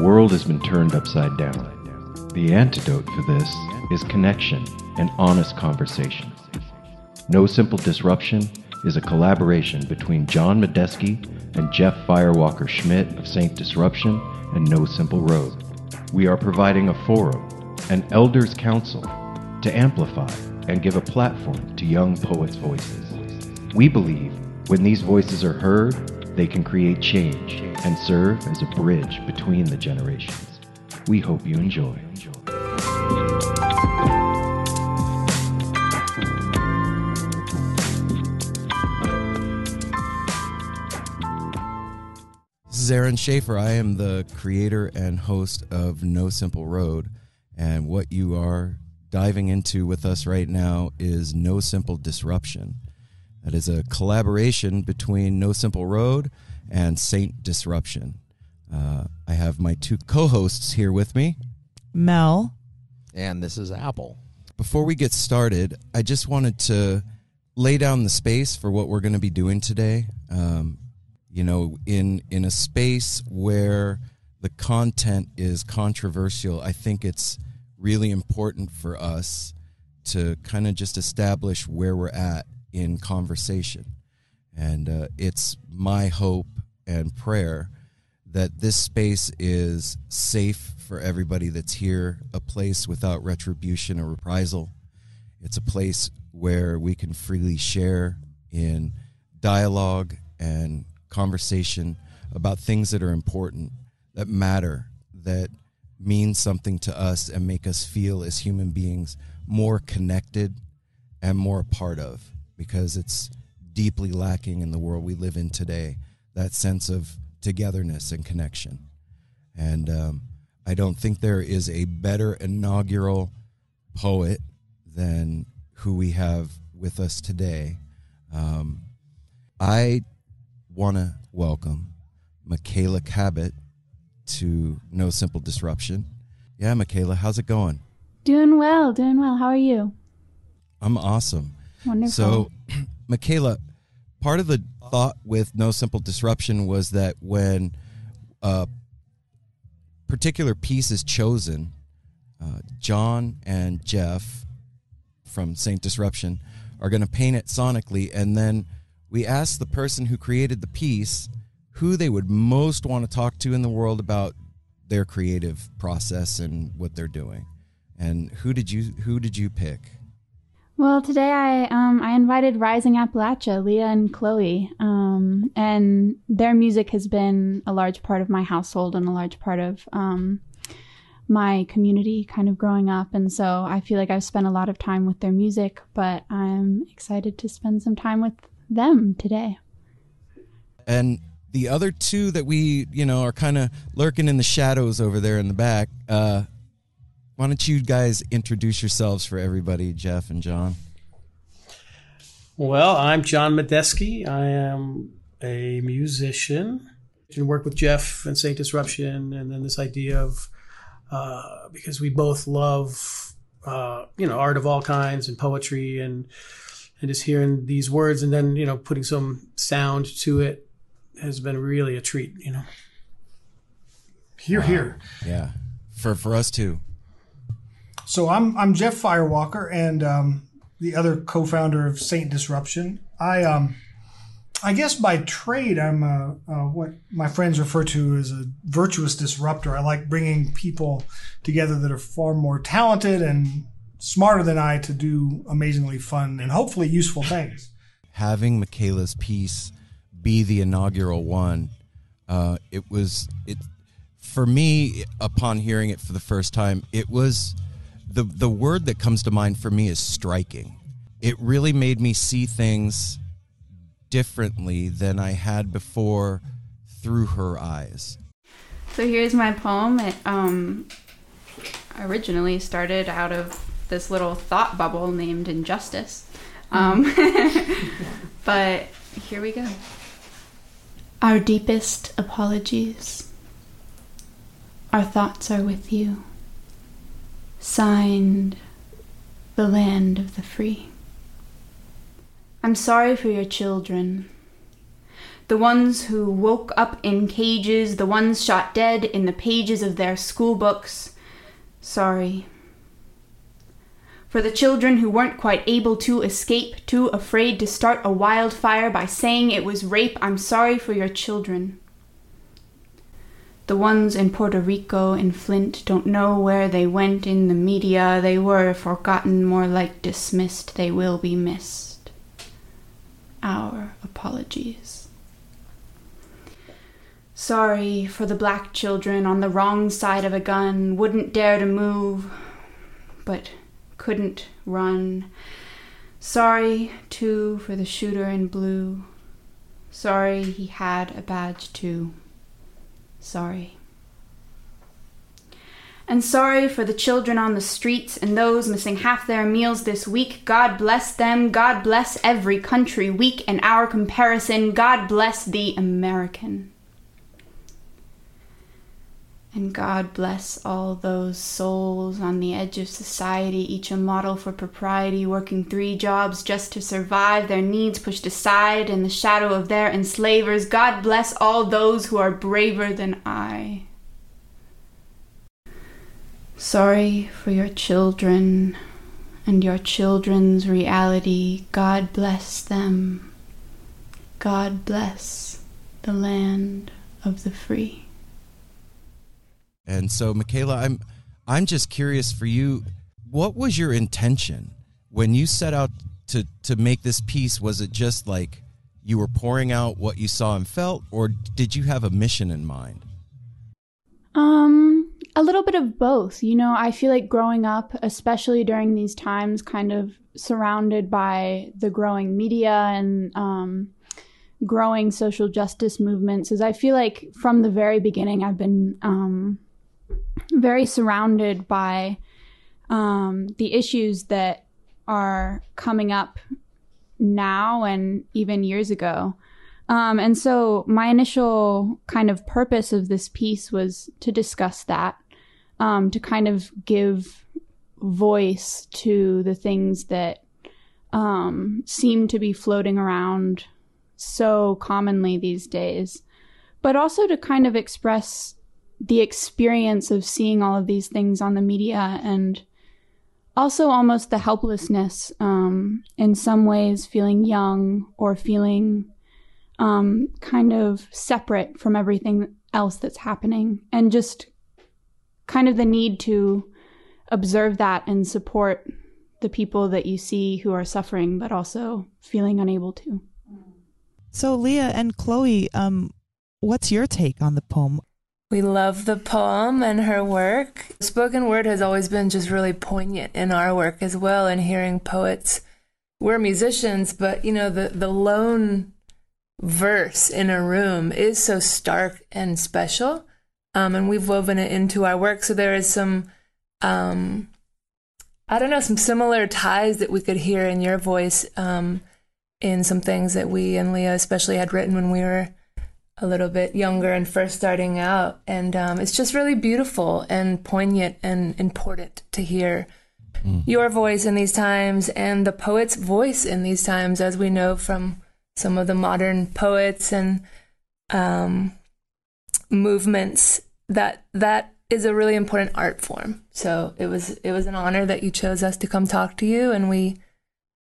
world has been turned upside down. The antidote for this is connection and honest conversation. No Simple Disruption is a collaboration between John Medeski and Jeff Firewalker Schmitt of Saint Disruption and No Simple Road. We are providing a forum, an elders' council, to amplify and give a platform to young poets' voices. We believe when these voices are heard, they can create change and serve as a bridge between the generations. We hope you enjoy. This is Aaron Schafer. I am the creator and host of No Simple Road. And what you are diving into with us right now is No Simple Disruption. That is a collaboration between No Simple Road and Saint Disruption. Uh, I have my two co hosts here with me. Mel. And this is Apple. Before we get started, I just wanted to lay down the space for what we're going to be doing today. Um, you know, in in a space where the content is controversial, I think it's really important for us to kind of just establish where we're at in conversation. And uh, it's my hope and prayer that this space is safe for everybody that's here, a place without retribution or reprisal. It's a place where we can freely share in dialogue and conversation about things that are important, that matter, that mean something to us and make us feel as human beings more connected and more a part of because it's deeply lacking in the world we live in today that sense of togetherness and connection. And um, I don't think there is a better inaugural poet than who we have with us today. Um, I want to welcome Michaela Kabat to No Simple Disruption. Yeah, Michaela, how's it going? Doing well, doing well. How are you? I'm awesome. Wonderful. So, Michaela, part of the thought with No Simple Disruption was that when a particular piece is chosen, uh, John and Jeff from Saint Disruption are going to paint it sonically, and then we ask the person who created the piece who they would most want to talk to in the world about their creative process and what they're doing. And who did you who did you pick? Well, today I um, I invited Rising Appalachia, Leah and Chloe, um, and their music has been a large part of my household and a large part of um, my community, kind of growing up. And so I feel like I've spent a lot of time with their music, but I'm excited to spend some time with them today. And the other two that we, you know, are kind of lurking in the shadows over there in the back. Uh, why don't you guys introduce yourselves for everybody, Jeff and John? Well, I'm John Medeski. I am a musician. I work with Jeff and Saint Disruption, and then this idea of uh, because we both love uh, you know art of all kinds and poetry and and just hearing these words and then you know putting some sound to it has been really a treat. You know. Here, here. Yeah, for for us too. So I'm I'm Jeff Firewalker and um, the other co-founder of Saint Disruption. I um I guess by trade I'm a, a, what my friends refer to as a virtuous disruptor. I like bringing people together that are far more talented and smarter than I to do amazingly fun and hopefully useful things. Having Michaela's piece be the inaugural one, uh, it was it for me. Upon hearing it for the first time, it was the the word that comes to mind for me is striking. It really made me see things differently than I had before through her eyes. So here's my poem. It um, originally started out of this little thought bubble named Injustice. Um, but here we go. Our deepest apologies. Our thoughts are with you. Signed, the land of the free. I'm sorry for your children. the ones who woke up in cages, the ones shot dead in the pages of their school books. Sorry. For the children who weren't quite able to escape, too afraid to start a wildfire by saying it was rape, I'm sorry for your children. The ones in Puerto Rico and Flint don't know where they went in the media. They were forgotten, more like dismissed. They will be missed. Our apologies. Sorry for the black children on the wrong side of a gun, wouldn't dare to move, but couldn't run. Sorry, too, for the shooter in blue. Sorry he had a badge, too. Sorry. And sorry for the children on the streets and those missing half their meals this week. God bless them. God bless every country weak in our comparison. God bless the American. And God bless all those souls on the edge of society, each a model for propriety, working three jobs just to survive, their needs pushed aside in the shadow of their enslavers. God bless all those who are braver than I. Sorry for your children and your children's reality. God bless them. God bless the land of the free. And so, Michaela, I'm I'm just curious for you, what was your intention when you set out to to make this piece? Was it just like you were pouring out what you saw and felt, or did you have a mission in mind? Um, a little bit of both. You know, I feel like growing up, especially during these times, kind of surrounded by the growing media and um, growing social justice movements, is I feel like from the very beginning I've been um, very surrounded by um, the issues that are coming up now and even years ago. Um, and so my initial kind of purpose of this piece was to discuss that, um, to kind of give voice to the things that um, seem to be floating around so commonly these days, but also to kind of express the experience of seeing all of these things on the media and also almost the helplessness um, in some ways feeling young or feeling um, kind of separate from everything else that's happening and just kind of the need to observe that and support the people that you see who are suffering but also feeling unable to. So leah and chloe um, what's your take on the poem we love the poem and her work. Spoken word has always been just really poignant in our work as well, and hearing poets. We're musicians, but you know, the, the lone verse in a room is so stark and special. Um, and we've woven it into our work. So there is some, um, I don't know, some similar ties that we could hear in your voice um, in some things that we and Leah especially had written when we were a little bit younger and first starting out. And um, it's just really beautiful and poignant and important to hear mm. your voice in these times and the poet's voice in these times, as we know from some of the modern poets and um, movements. That that is a really important art form. So it was it was an honor that you chose us to come talk to you, and we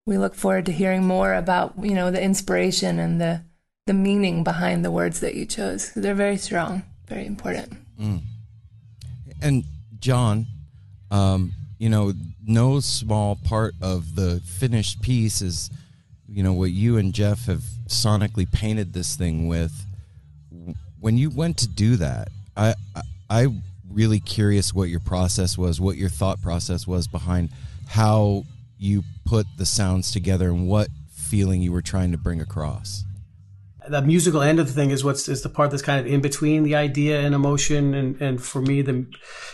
we look forward to hearing more about you know the inspiration and the the meaning behind the words that you chose. They're very strong, very important. Mm. And John, um, you know, no small part of the finished piece is, you know, what you and Jeff have sonically painted this thing with. When you went to do that, I, I, I really curious what your process was, what your thought process was behind how you put the sounds together and what feeling you were trying to bring across the musical end of the thing is what's is the part that's kind of in between the idea and emotion and and for me the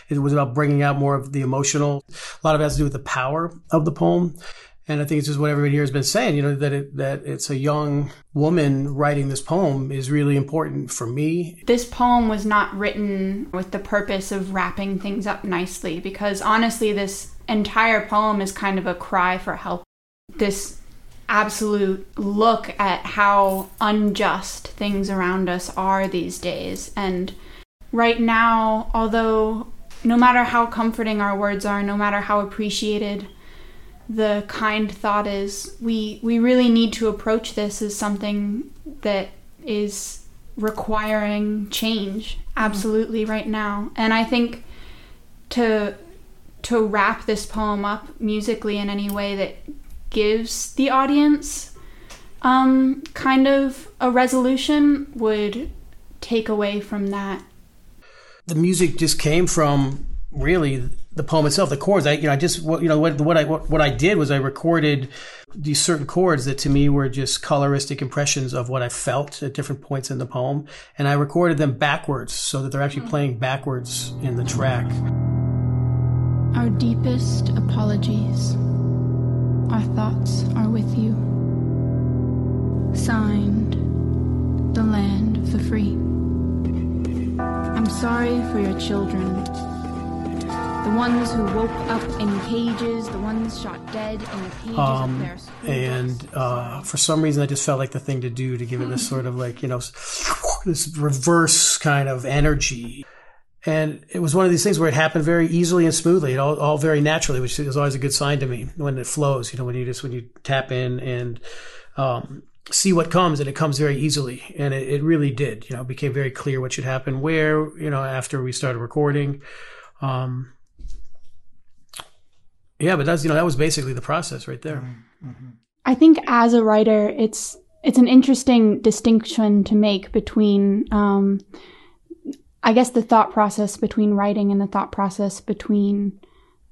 it was about bringing out more of the emotional a lot of it has to do with the power of the poem and I think it's just what everybody here has been saying, you know, that it, that it's a young woman writing this poem is really important for me. This poem was not written with the purpose of wrapping things up nicely because honestly, this entire poem is kind of a cry for help. This absolute look at how unjust things around us are these days. And right now, although no matter how comforting our words are, no matter how appreciated the kind thought is, we, we really need to approach this as something that is requiring change absolutely right now. And I think to to wrap this poem up musically in any way that gives the audience um, kind of a resolution would take away from that. The music just came from really the poem itself, the chords. I, you know, I just, you know, what, what I, what, what I did was I recorded these certain chords that to me were just coloristic impressions of what I felt at different points in the poem. And I recorded them backwards so that they're actually playing backwards in the track. Our deepest apologies. Our thoughts are with you. Signed, The Land of the Free. I'm sorry for your children. The ones who woke up in cages, the ones shot dead in the cages Um, of their school and uh, for some reason, I just felt like the thing to do to give it this sort of like, you know, this reverse kind of energy. And it was one of these things where it happened very easily and smoothly, it all, all very naturally, which is always a good sign to me when it flows. You know, when you just when you tap in and um, see what comes, and it comes very easily, and it, it really did. You know, it became very clear what should happen where. You know, after we started recording. Um, yeah, but that's you know that was basically the process right there. I think as a writer, it's it's an interesting distinction to make between, um, I guess, the thought process between writing and the thought process between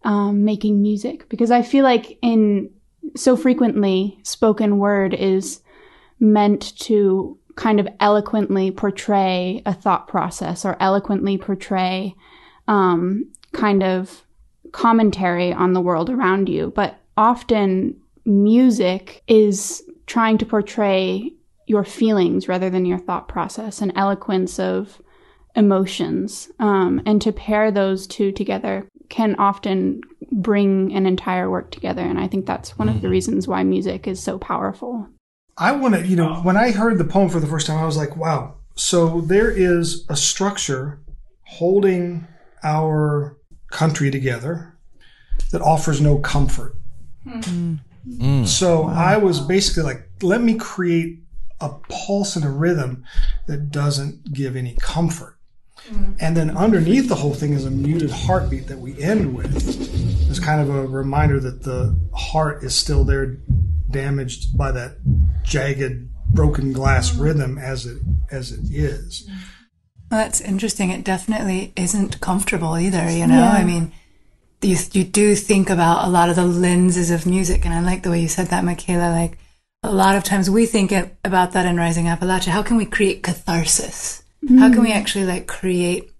um, making music, because I feel like in so frequently spoken word is meant to kind of eloquently portray a thought process or eloquently portray um, kind of commentary on the world around you. But often music is trying to portray your feelings rather than your thought process and eloquence of emotions. Um, and to pair those two together can often bring an entire work together. And I think that's one of the mm-hmm. reasons why music is so powerful. I want to, you know, when I heard the poem for the first time, I was like, wow. So there is a structure holding our country together that offers no comfort. Hmm. Mm. So hmm. I was basically like, let me create a pulse and a rhythm that doesn't give any comfort. Mm-hmm. And then underneath the whole thing is a muted heartbeat that we end with. It's kind of a reminder that the heart is still there, damaged by that jagged, broken glass mm-hmm. rhythm as it as it is. Well, that's interesting. It definitely isn't comfortable either, you know? Yeah. I mean, you, you do think about a lot of the lenses of music, and I like the way you said that, Michaela. Like, a lot of times we think about that in Rising Appalachia. How can we create catharsis? How can we hmm. actually like create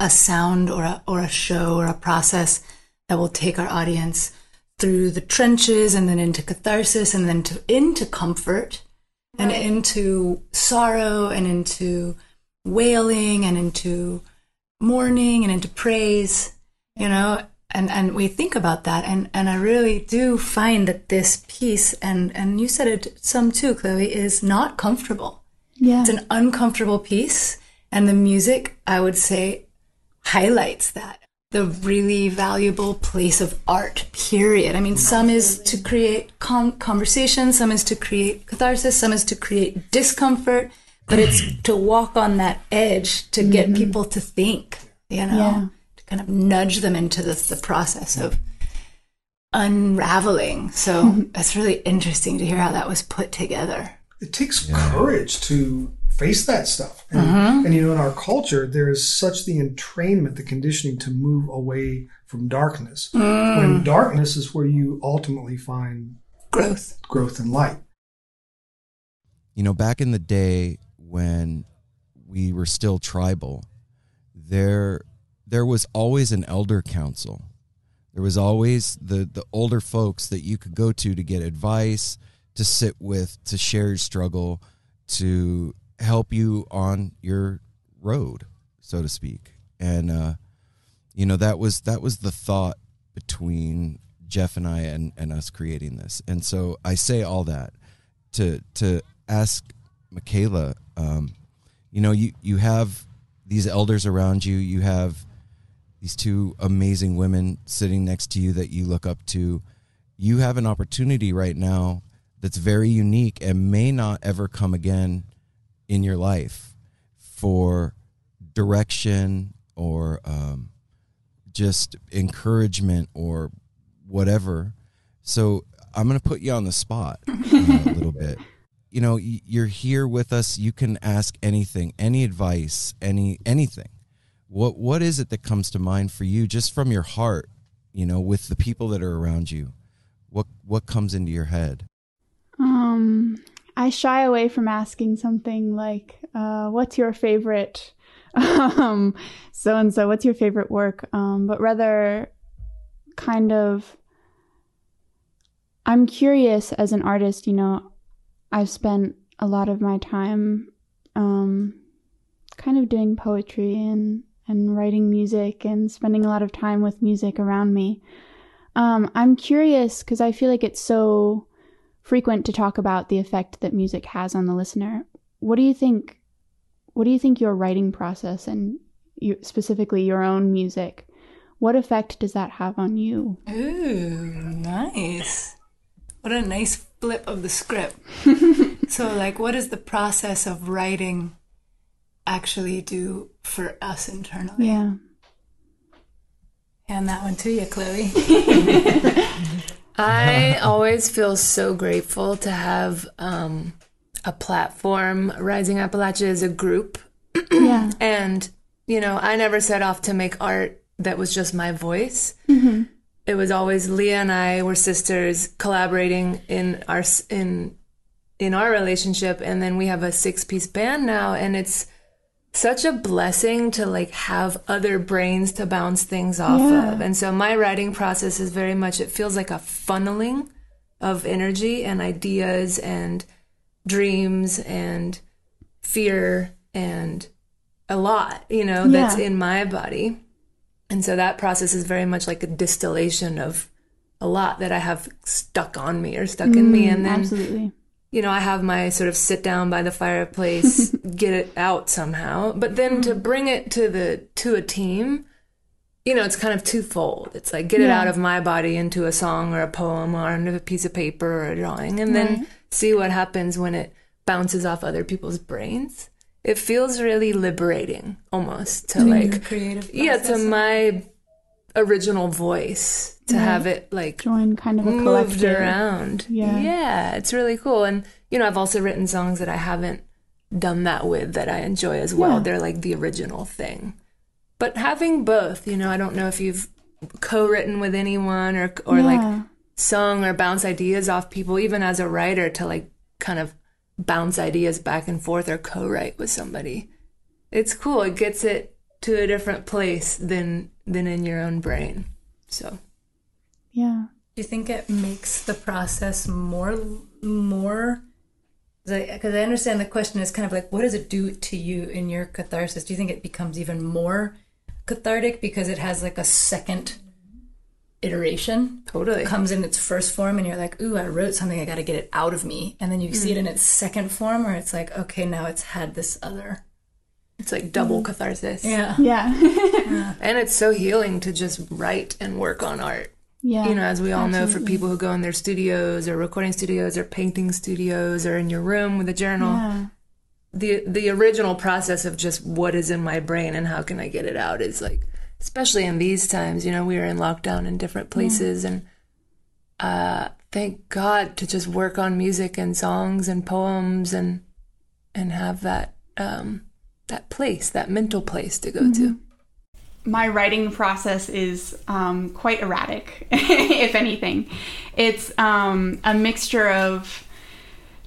a sound or a, or a show or a process that will take our audience through the trenches and then into catharsis and then to into comfort and into sorrow and into wailing and into mourning and into praise you know? And and we think about that and and i really do find that this piece and and you said it some too chloe is not comfortable Yeah. it's an uncomfortable piece and the music i would say highlights that. The really valuable place of art period. I mean mm-hmm. some is to create com- conversation some is to create catharsis some is to create discomfort but it's to walk on that edge to get mm-hmm. people to think you know? Yeah. to kind of nudge them into the, the process of unraveling. So mm-hmm. it's really interesting to hear how that was put together It takes courage to face that stuff. And, mm-hmm. and you know, in our culture, there is such the entrainment, the conditioning to move away from darkness. Mm. When darkness is where you ultimately find growth growth and light. you know, back in the day when we were still tribal, there there was always an elder council. There was always the the older folks that you could go to to get advice, to sit with, to share your struggle, to help you on your road, so to speak. And uh, you know, that was that was the thought between Jeff and I and, and us creating this. And so I say all that to to ask Michaela, um, you know, you, you have these elders around you, you have these two amazing women sitting next to you that you look up to. You have an opportunity right now that's very unique and may not ever come again in your life for direction or um, just encouragement or whatever. So I'm going to put you on the spot uh, a little bit. You know, you're here with us. You can ask anything, any advice, any anything. What what is it that comes to mind for you, just from your heart? You know, with the people that are around you. What what comes into your head? Um, I shy away from asking something like, uh, "What's your favorite?" um, so and so. What's your favorite work? Um, but rather, kind of I'm curious as an artist, you know, I've spent a lot of my time um, kind of doing poetry and, and writing music and spending a lot of time with music around me. Um, I'm curious because I feel like it's so frequent to talk about the effect that music has on the listener. What do you think? What do you think your writing process and you, specifically your own music? What effect does that have on you? Ooh, nice. What a nice flip of the script. so, like, what does the process of writing actually do for us internally? Yeah. Hand that one to you, Chloe. I always feel so grateful to have um, a platform. Rising Appalachia is a group. yeah. And, you know, I never set off to make art that was just my voice. Mm-hmm it was always Leah and I were sisters collaborating in our in in our relationship and then we have a six piece band now and it's such a blessing to like have other brains to bounce things off Yeah. of. And so my writing process is very much it feels like a funneling of energy and ideas and dreams and fear and a lot, you know, that's in my body. And so that process is very much like a distillation of a lot that I have stuck on me or stuck in me. Mm, And then, absolutely. You know, I have my sort of sit down by the fireplace, get it out somehow. But then to mm-hmm. bring it to the to a team, you know, it's kind of twofold. It's like get it out of my body into a song or a poem or onto a piece of paper or a drawing, and then Right. see what happens when it bounces off other people's brains. It feels really liberating almost to mm-hmm. like creative yeah to my original voice to Right. have it like Join kind of a moved collective. around. Yeah. yeah, it's really cool. And you know, I've also written songs that I haven't done that with that I enjoy as well. Yeah. They're like the original thing. But having both, you know, I don't know if you've co-written with anyone or or like sung or bounce ideas off people, even as a writer, to like kind of bounce ideas back and forth or co-write with somebody. It's cool. It gets it to a different place than than in your own brain. So Yeah. Do you think it makes the process more more? Because I understand the question is kind of like, what does it do to you in your catharsis? Do you think it becomes even more cathartic because it has like a second iteration? totally. Comes in its first form, and you're like, "Ooh, I wrote something. I got to get it out of me." And then you see it mm-hmm. in its second form, where it's like, "Okay, now it's had this other." It's like double catharsis. Yeah. Yeah. And it's so healing to just write and work on art. yeah. You know, as we all know, for people who go in their studios or recording studios or painting studios or in your room with a journal, Yeah. the the original process of just what is in my brain and how can I get it out is like, especially in these times. You know, we are in lockdown in different places, and uh, thank God to just work on music and songs and poems and and have that um, that place, that mental place to go to. my writing process is um, quite erratic, if anything. It's um, a mixture of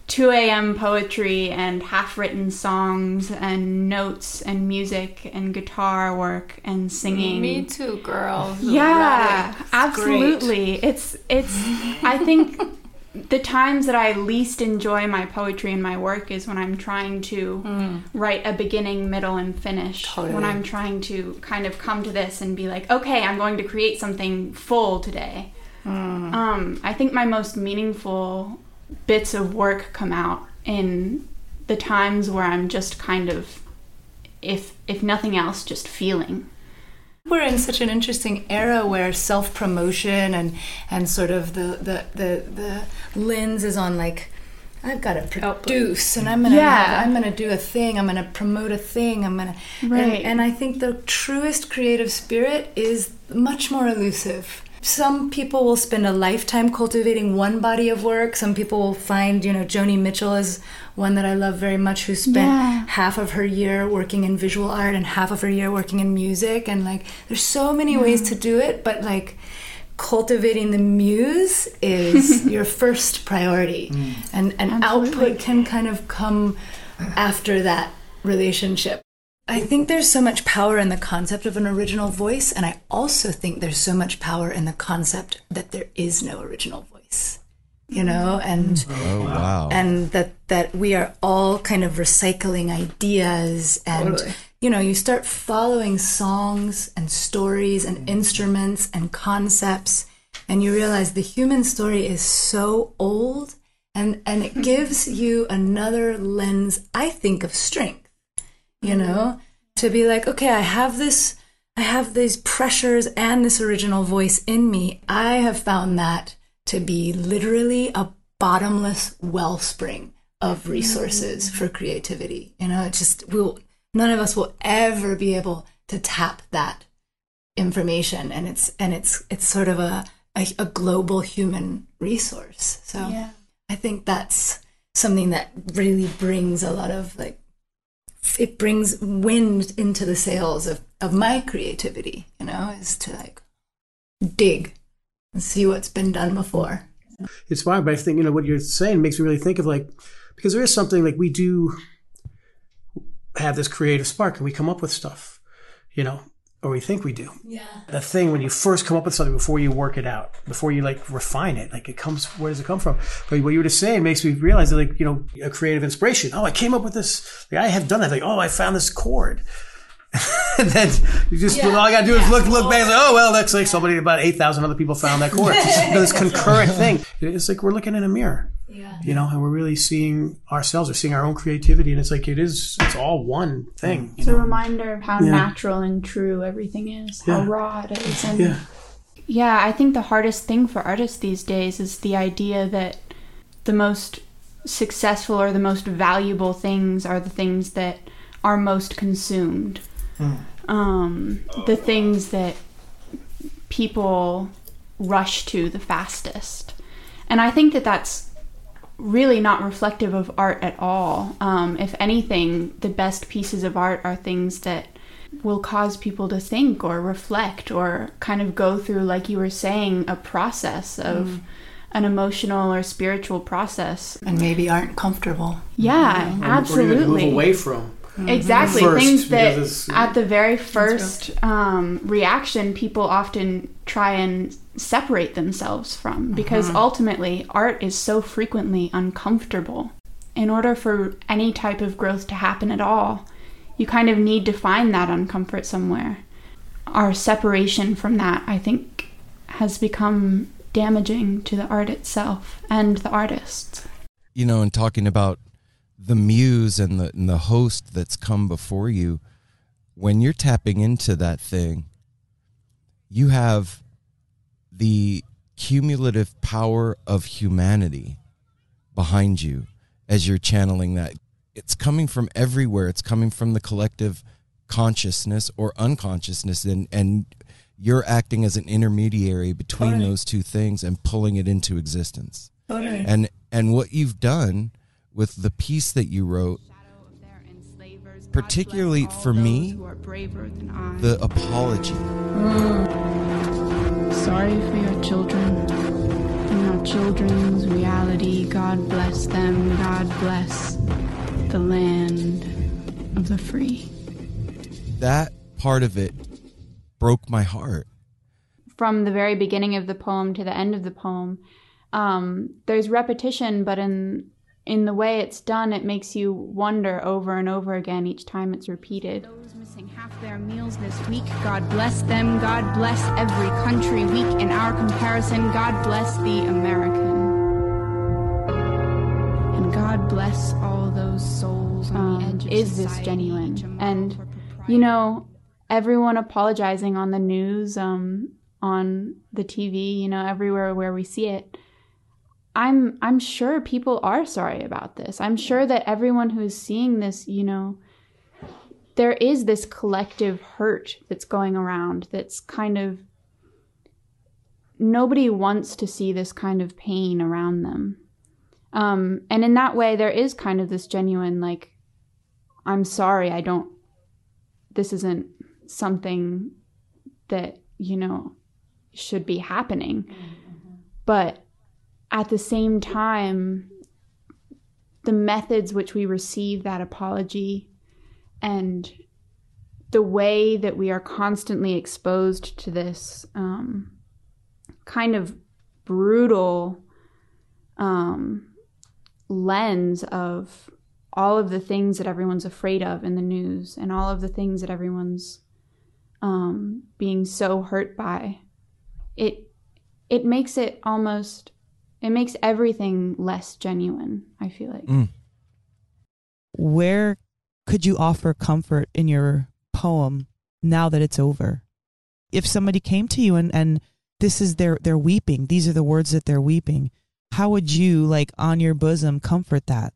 2 a.m. poetry and half written songs and notes and music and guitar work and singing. Me too, girl. Yeah, Erratic. It's absolutely. It's it's I think the times that I least enjoy my poetry and my work is when I'm trying to write a beginning, middle, and finish. Totally. When I'm trying to kind of come to this and be like, okay, I'm going to create something full today. Um, I think my most meaningful bits of work come out in the times where I'm just kind of, if if nothing else, just feeling. We're in such an interesting era where self promotion and and sort of the the the, the lens is on like I've got to produce and I'm gonna Yeah. I'm gonna do a thing I'm gonna promote a thing I'm gonna Right. and, and I think the truest creative spirit is much more elusive. Some people will spend a lifetime cultivating one body of work. Some people will find, you know, Joni Mitchell is one that I love very much, who spent Yeah. half of her year working in visual art and half of her year working in music. And like, there's so many ways to do it, but like, cultivating the muse is your first priority, mm. and and output can kind of come after that relationship. I think there's so much power in the concept of an original voice, and I also think there's so much power in the concept that there is no original voice. You know, and Oh wow. and that that we are all kind of recycling ideas and Totally. you know you start following songs and stories and instruments and concepts and you realize the human story is so old and and it hmm. gives you another lens i think of strength you hmm. know to be like okay i have this i have these pressures and this original voice in me i have found that to be literally a bottomless wellspring of resources mm. for creativity. You know it just will none of us will ever be able to tap that information and it's and it's it's sort of a a, a global human resource. So Yeah. i think that's something that really brings a lot of like it brings wind into the sails of of my creativity you know is to like dig and see what's been done before it's fine, but I think you know what you're saying makes me really think of like because there is something like we do have this creative spark and we come up with stuff, you know, or we think we do. yeah The thing when you first come up with something before you work it out, before you like refine it, like it comes. Where does it come from? But what you were just saying makes me realize that like you know a creative inspiration. Oh, I came up with this. Like I have done that. Like oh, I found this chord. and then you just all I gotta do is look look back and say, oh well, that's like somebody about eight thousand other people found that chord. You know, this concurrent thing. It's like we're looking in a mirror, yeah you know, and we're really seeing ourselves or seeing our own creativity, and it's like it is. It's all one thing. You It's a reminder of how Yeah. natural and true everything is, how Yeah. raw it is. And Yeah. yeah, I think the hardest thing for artists these days is the idea that the most successful or the most valuable things are the things that are most consumed. Um, the things that people rush to the fastest. And I think that that's really not reflective of art at all. Um, if anything, the best pieces of art are things that will cause people to think or reflect or kind of go through, like you were saying, a process of an emotional or spiritual process. and maybe aren't comfortable Yeah, absolutely. Move away from. Exactly. First, Things that at the very first um, reaction, people often try and separate themselves from because ultimately art is so frequently uncomfortable. In order for any type of growth to happen at all, you kind of need to find that uncomfort somewhere. Our separation from that, I think, has become damaging to the art itself and the artists. you know, and talking about the muse and the and the host that's come before you, when you're tapping into that thing, you have the cumulative power of humanity behind you as you're channeling that. It's coming from everywhere. It's coming from the collective consciousness or unconsciousness and and you're acting as an intermediary between Totally. those two things and pulling it into existence totally and and what you've done with the piece that you wrote Particularly for me, the apology Sorry for your children and your children's reality. God bless them. God bless the land of the free. that part of it broke my heart From the very beginning of the poem to the end of the poem, um, there's repetition, but in in the way it's done, it makes you wonder over and over again each time it's repeated. Those missing half their meals this week, God bless them. God bless every country weak in our comparison. God bless the American. And God bless all those souls on the Um, edge of is this genuine? each a model And you know, everyone apologizing on the news, um, on the TV, you know, everywhere where we see it. I'm I'm sure people are sorry about this. I'm sure that everyone who's seeing this, you know, there is this collective hurt that's going around that's kind of nobody wants to see this kind of pain around them. Um, and in that way, there is kind of this genuine, like, I'm sorry, I don't, this isn't something that, you know, should be happening. But at the same time, the methods which we receive that apology and the way that we are constantly exposed to this um, kind of brutal um, lens of all of the things that everyone's afraid of in the news and all of the things that everyone's um, being so hurt by it it makes it almost it makes everything less genuine i feel like Mm. Where could you offer comfort in your poem now that it's over? If somebody came to you and, and this is their they're weeping, these are the words that they're weeping, how would you like on your bosom comfort that?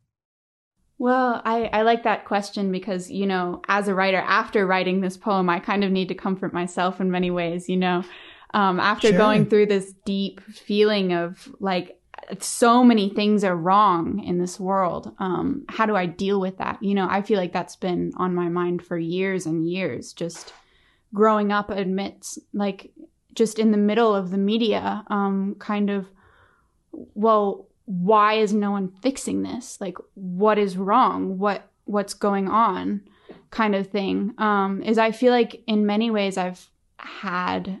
Well, I, I like that question because, you know, as a writer, after writing this poem, I kind of need to comfort myself in many ways, you know. Um, after Sure. going through this deep feeling of like so many things are wrong in this world, um, how do I deal with that? You know, I feel like that's been on my mind for years and years, just growing up amidst, like, just in the middle of the media, um, kind of well why is no one fixing this? Like what is wrong? What what's going on? Kind of thing. Um is i feel like in many ways i've had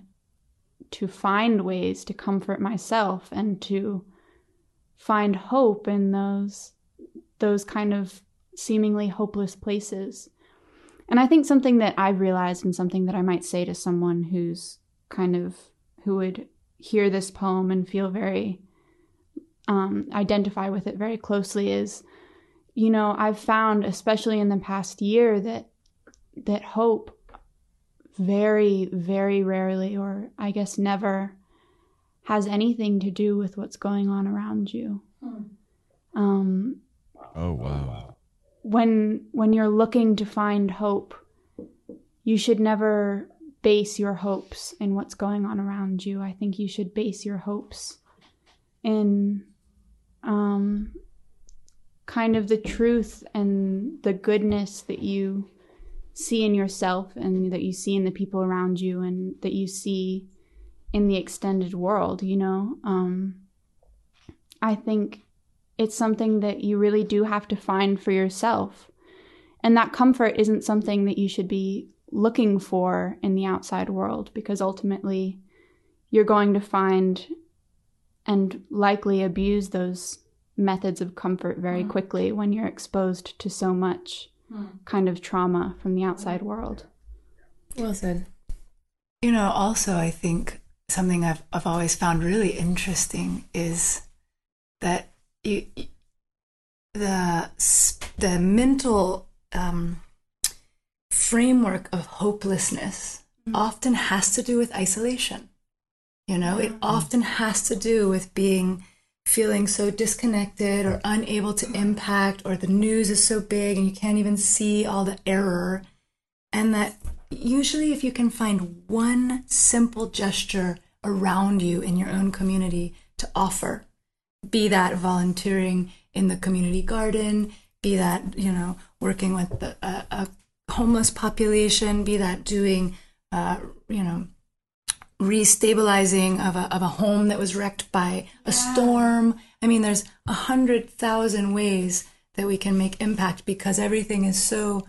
to find ways to comfort myself and to find hope in those those kind of seemingly hopeless places. And i think something that i've realized and something that i might say to someone who's kind of who would hear this poem and feel very um, identify with it very closely is you know i've found especially in the past year that that hope very very rarely or i guess never has anything to do with what's going on around you. Um, Oh wow. when when you're looking to find hope you should never base your hopes in what's going on around you. I think you should base your hopes in um kind of the truth and the goodness that you see in yourself and that you see in the people around you and that you see in the extended world you know um i think it's something that you really do have to find for yourself. And that comfort isn't something that you should be looking for in the outside world because ultimately you're going to find and likely abuse those methods of comfort very quickly when you're exposed to so much kind of trauma from the outside world. Well said. You know, also, I think something I've, I've always found really interesting is that you, the the mental um, framework of hopelessness often has to do with isolation. You know, it often has to do with being feeling so disconnected or unable to impact, or the news is so big and you can't even see all the error. And that usually, if you can find one simple gesture around you in your own community to offer, be that volunteering in the community garden, be that, you know, working with the, a, a homeless population, be that doing, uh, you know, restabilizing of a, of a home that was wrecked by a storm. I mean, there's a hundred thousand ways that we can make impact because everything is so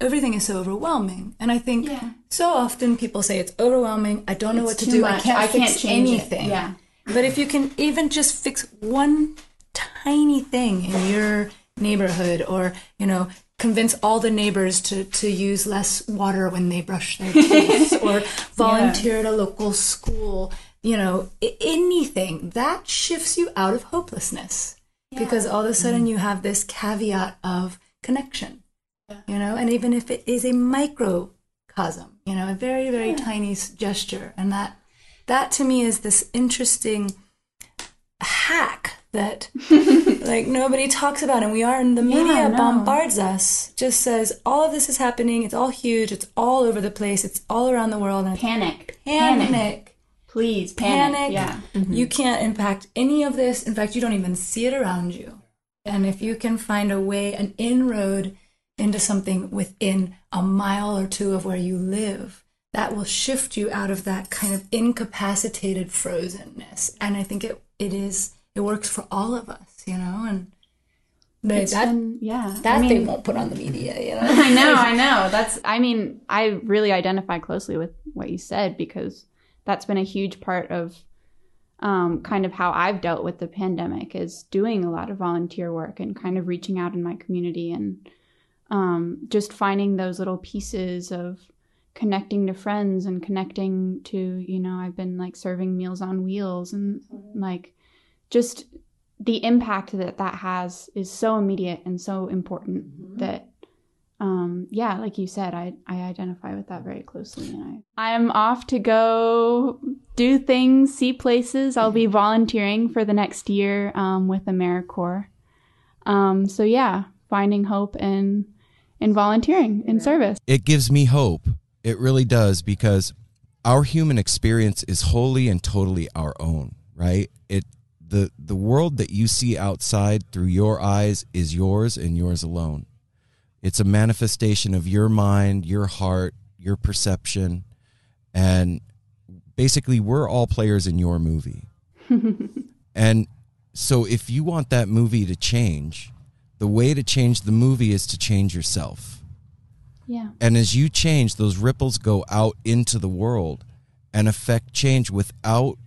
everything is so overwhelming. And I think so often people say it's overwhelming. I don't know It's what to do. much. I can't I can't change it." anything. Yeah. But if you can even just fix one tiny thing in your neighborhood or, you know, convince all the neighbors to, to use less water when they brush their teeth or volunteer at a local school, you know, anything that shifts you out of hopelessness because all of a sudden you have this caveat of connection, you know, and even if it is a microcosm, you know, a very, very tiny gesture. And that, that to me is this interesting hack that like nobody talks about. And we are in the Yeah, media no. bombards us just says all of this is happening. It's all huge. It's all over the place. It's all around the world. And it's Panic. panic. Please, panic. panic. Yeah. Mm-hmm. you can't impact any of this. In fact you don't even see it around you. And if you can find a way an inroad into something within a mile or two of where you live that will shift you out of that kind of incapacitated frozenness and i think it it is it works for all of us you know and they, that been- yeah. that I mean- they won't put on the media you know I know, I know. That's, I mean, I really identify closely with what you said because that's been a huge part of um, kind of how I've dealt with the pandemic is doing a lot of volunteer work and kind of reaching out in my community and um, just finding those little pieces of connecting to friends and connecting to, you know, I've been like serving meals on wheels and like just the impact that that has is so immediate and so important that um yeah like you said i i identify with that very closely and i i'm off to go do things see places. I'll be volunteering for the next year um, with americorps. Um so yeah finding hope in in volunteering in service it gives me hope. It really does because our human experience is wholly and totally our own, right? It the the world that you see outside through your eyes is yours and yours alone. It's a manifestation of your mind, your heart, your perception, and basically we're all players in your movie. and so if you want that movie to change, the way to change the movie is to change yourself. yeah And as you change, those ripples go out into the world and affect change without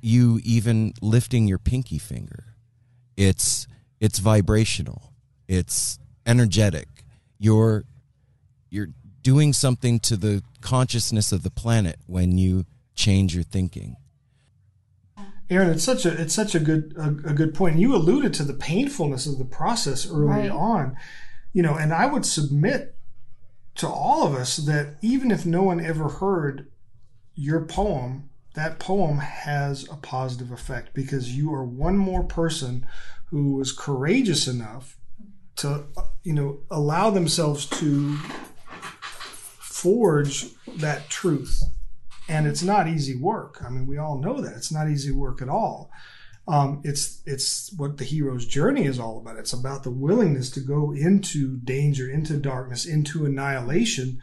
you even lifting your pinky finger. It's it's vibrational. It's energetic. You're you're doing something to the consciousness of the planet when you change your thinking. Aaron, it's such a it's such a good a, a good point. You alluded to the painfulness of the process early Right. on, you know, and I would submit to all of us that even if no one ever heard your poem, that poem has a positive effect because you are one more person who was courageous enough to you know allow themselves to forge that truth and it's not easy work. I mean, we all know that it's not easy work at all. Um, it's it's what the hero's journey is all about. It's about the willingness to go into danger, into darkness, into annihilation,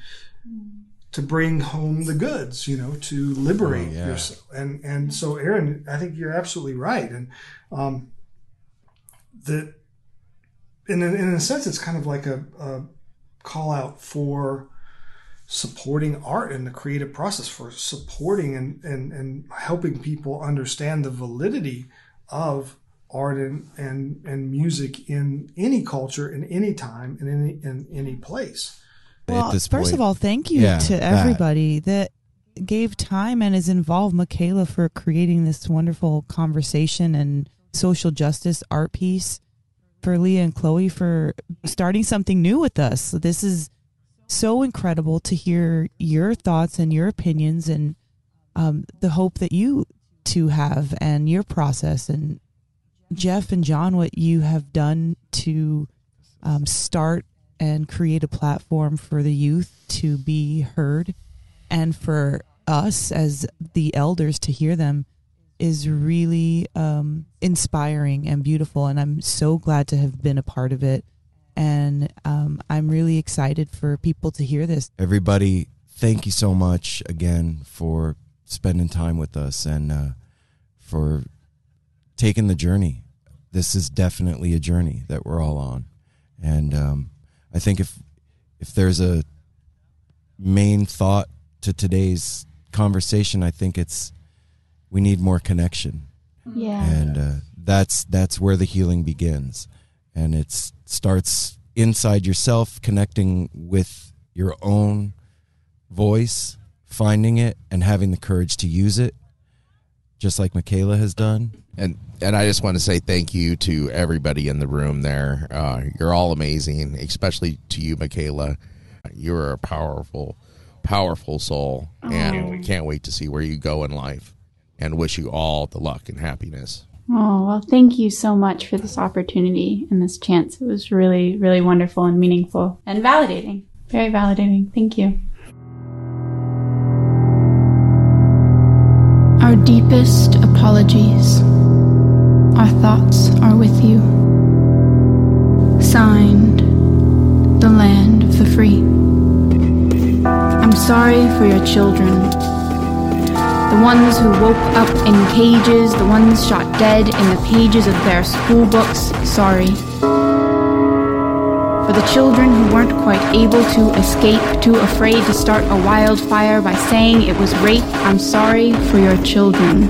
to bring home the goods. You know, to liberate Oh, yeah. yourself. And and so, Aaron, I think you're absolutely right. And um, the in a, in a sense, it's kind of like a, a call out for supporting art and the creative process for supporting and, and, and helping people understand the validity of art and, and, and music in any culture in any time in any in any place Well, first point- of all, thank you Yeah, to that. everybody that gave time and is involved. Michaela for creating this wonderful conversation and social justice art piece. For Leah and Chloe for starting something new with us. This is so incredible to hear your thoughts and your opinions and um, the hope that you two have and your process and Jeff and John, what you have done to um, start and create a platform for the youth to be heard and for us as the elders to hear them is really um, inspiring and beautiful. And I'm so glad to have been a part of it. And um, I'm really excited for people to hear this. Everybody, thank you so much again for spending time with us and uh, for taking the journey. This is definitely a journey that we're all on, and um, I think if if there's a main thought to today's conversation, I think it's we need more connection, yeah and uh, that's that's where the healing begins and it starts inside yourself connecting with your own voice finding it and having the courage to use it just like michaela has done and and I just want to say thank you to everybody in the room there. Uh, you're all amazing, especially to you, Michaela. You're a powerful, powerful soul, and we can't wait to see where you go in life. And wish you all the luck and happiness. Oh, well, thank you so much for this opportunity and this chance. It was really, really wonderful and meaningful and validating. Very validating. Thank you. Our deepest apologies. Our thoughts are with you. Signed, The Land of the Free. I'm sorry for your children. The ones who woke up in cages, the ones shot dead in the pages of their school books, sorry. For the children who weren't quite able to escape, too afraid to start a wildfire by saying it was rape, I'm sorry for your children.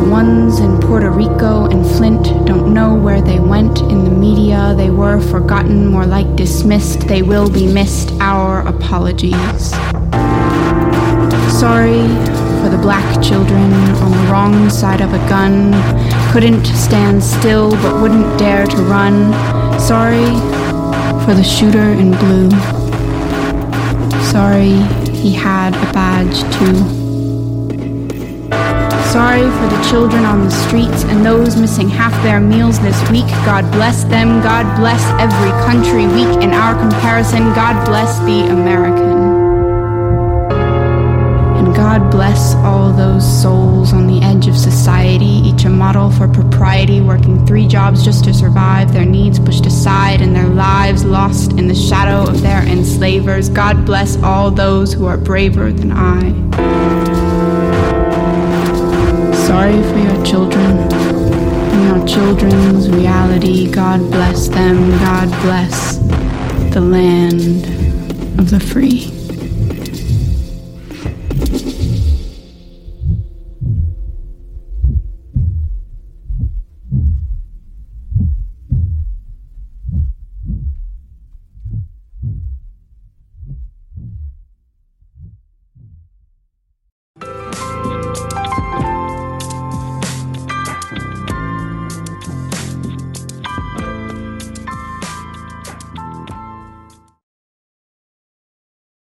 The ones in Puerto Rico and Flint don't know where they went in the media. They were forgotten, more like dismissed. They will be missed. Our apologies. Sorry for the black children on the wrong side of a gun. Couldn't stand still but wouldn't dare to run. Sorry for the shooter in blue. Sorry he had a badge too. Sorry for the children on the streets and those missing half their meals this week. God bless them. God bless every country weak in our comparison. God bless the American. God bless all those souls on the edge of society, each a model for propriety, working three jobs just to survive, their needs pushed aside, and their lives lost in the shadow of their enslavers. God bless all those who are braver than I. Sorry for your children and your children's reality. God bless them. God bless the land of the free.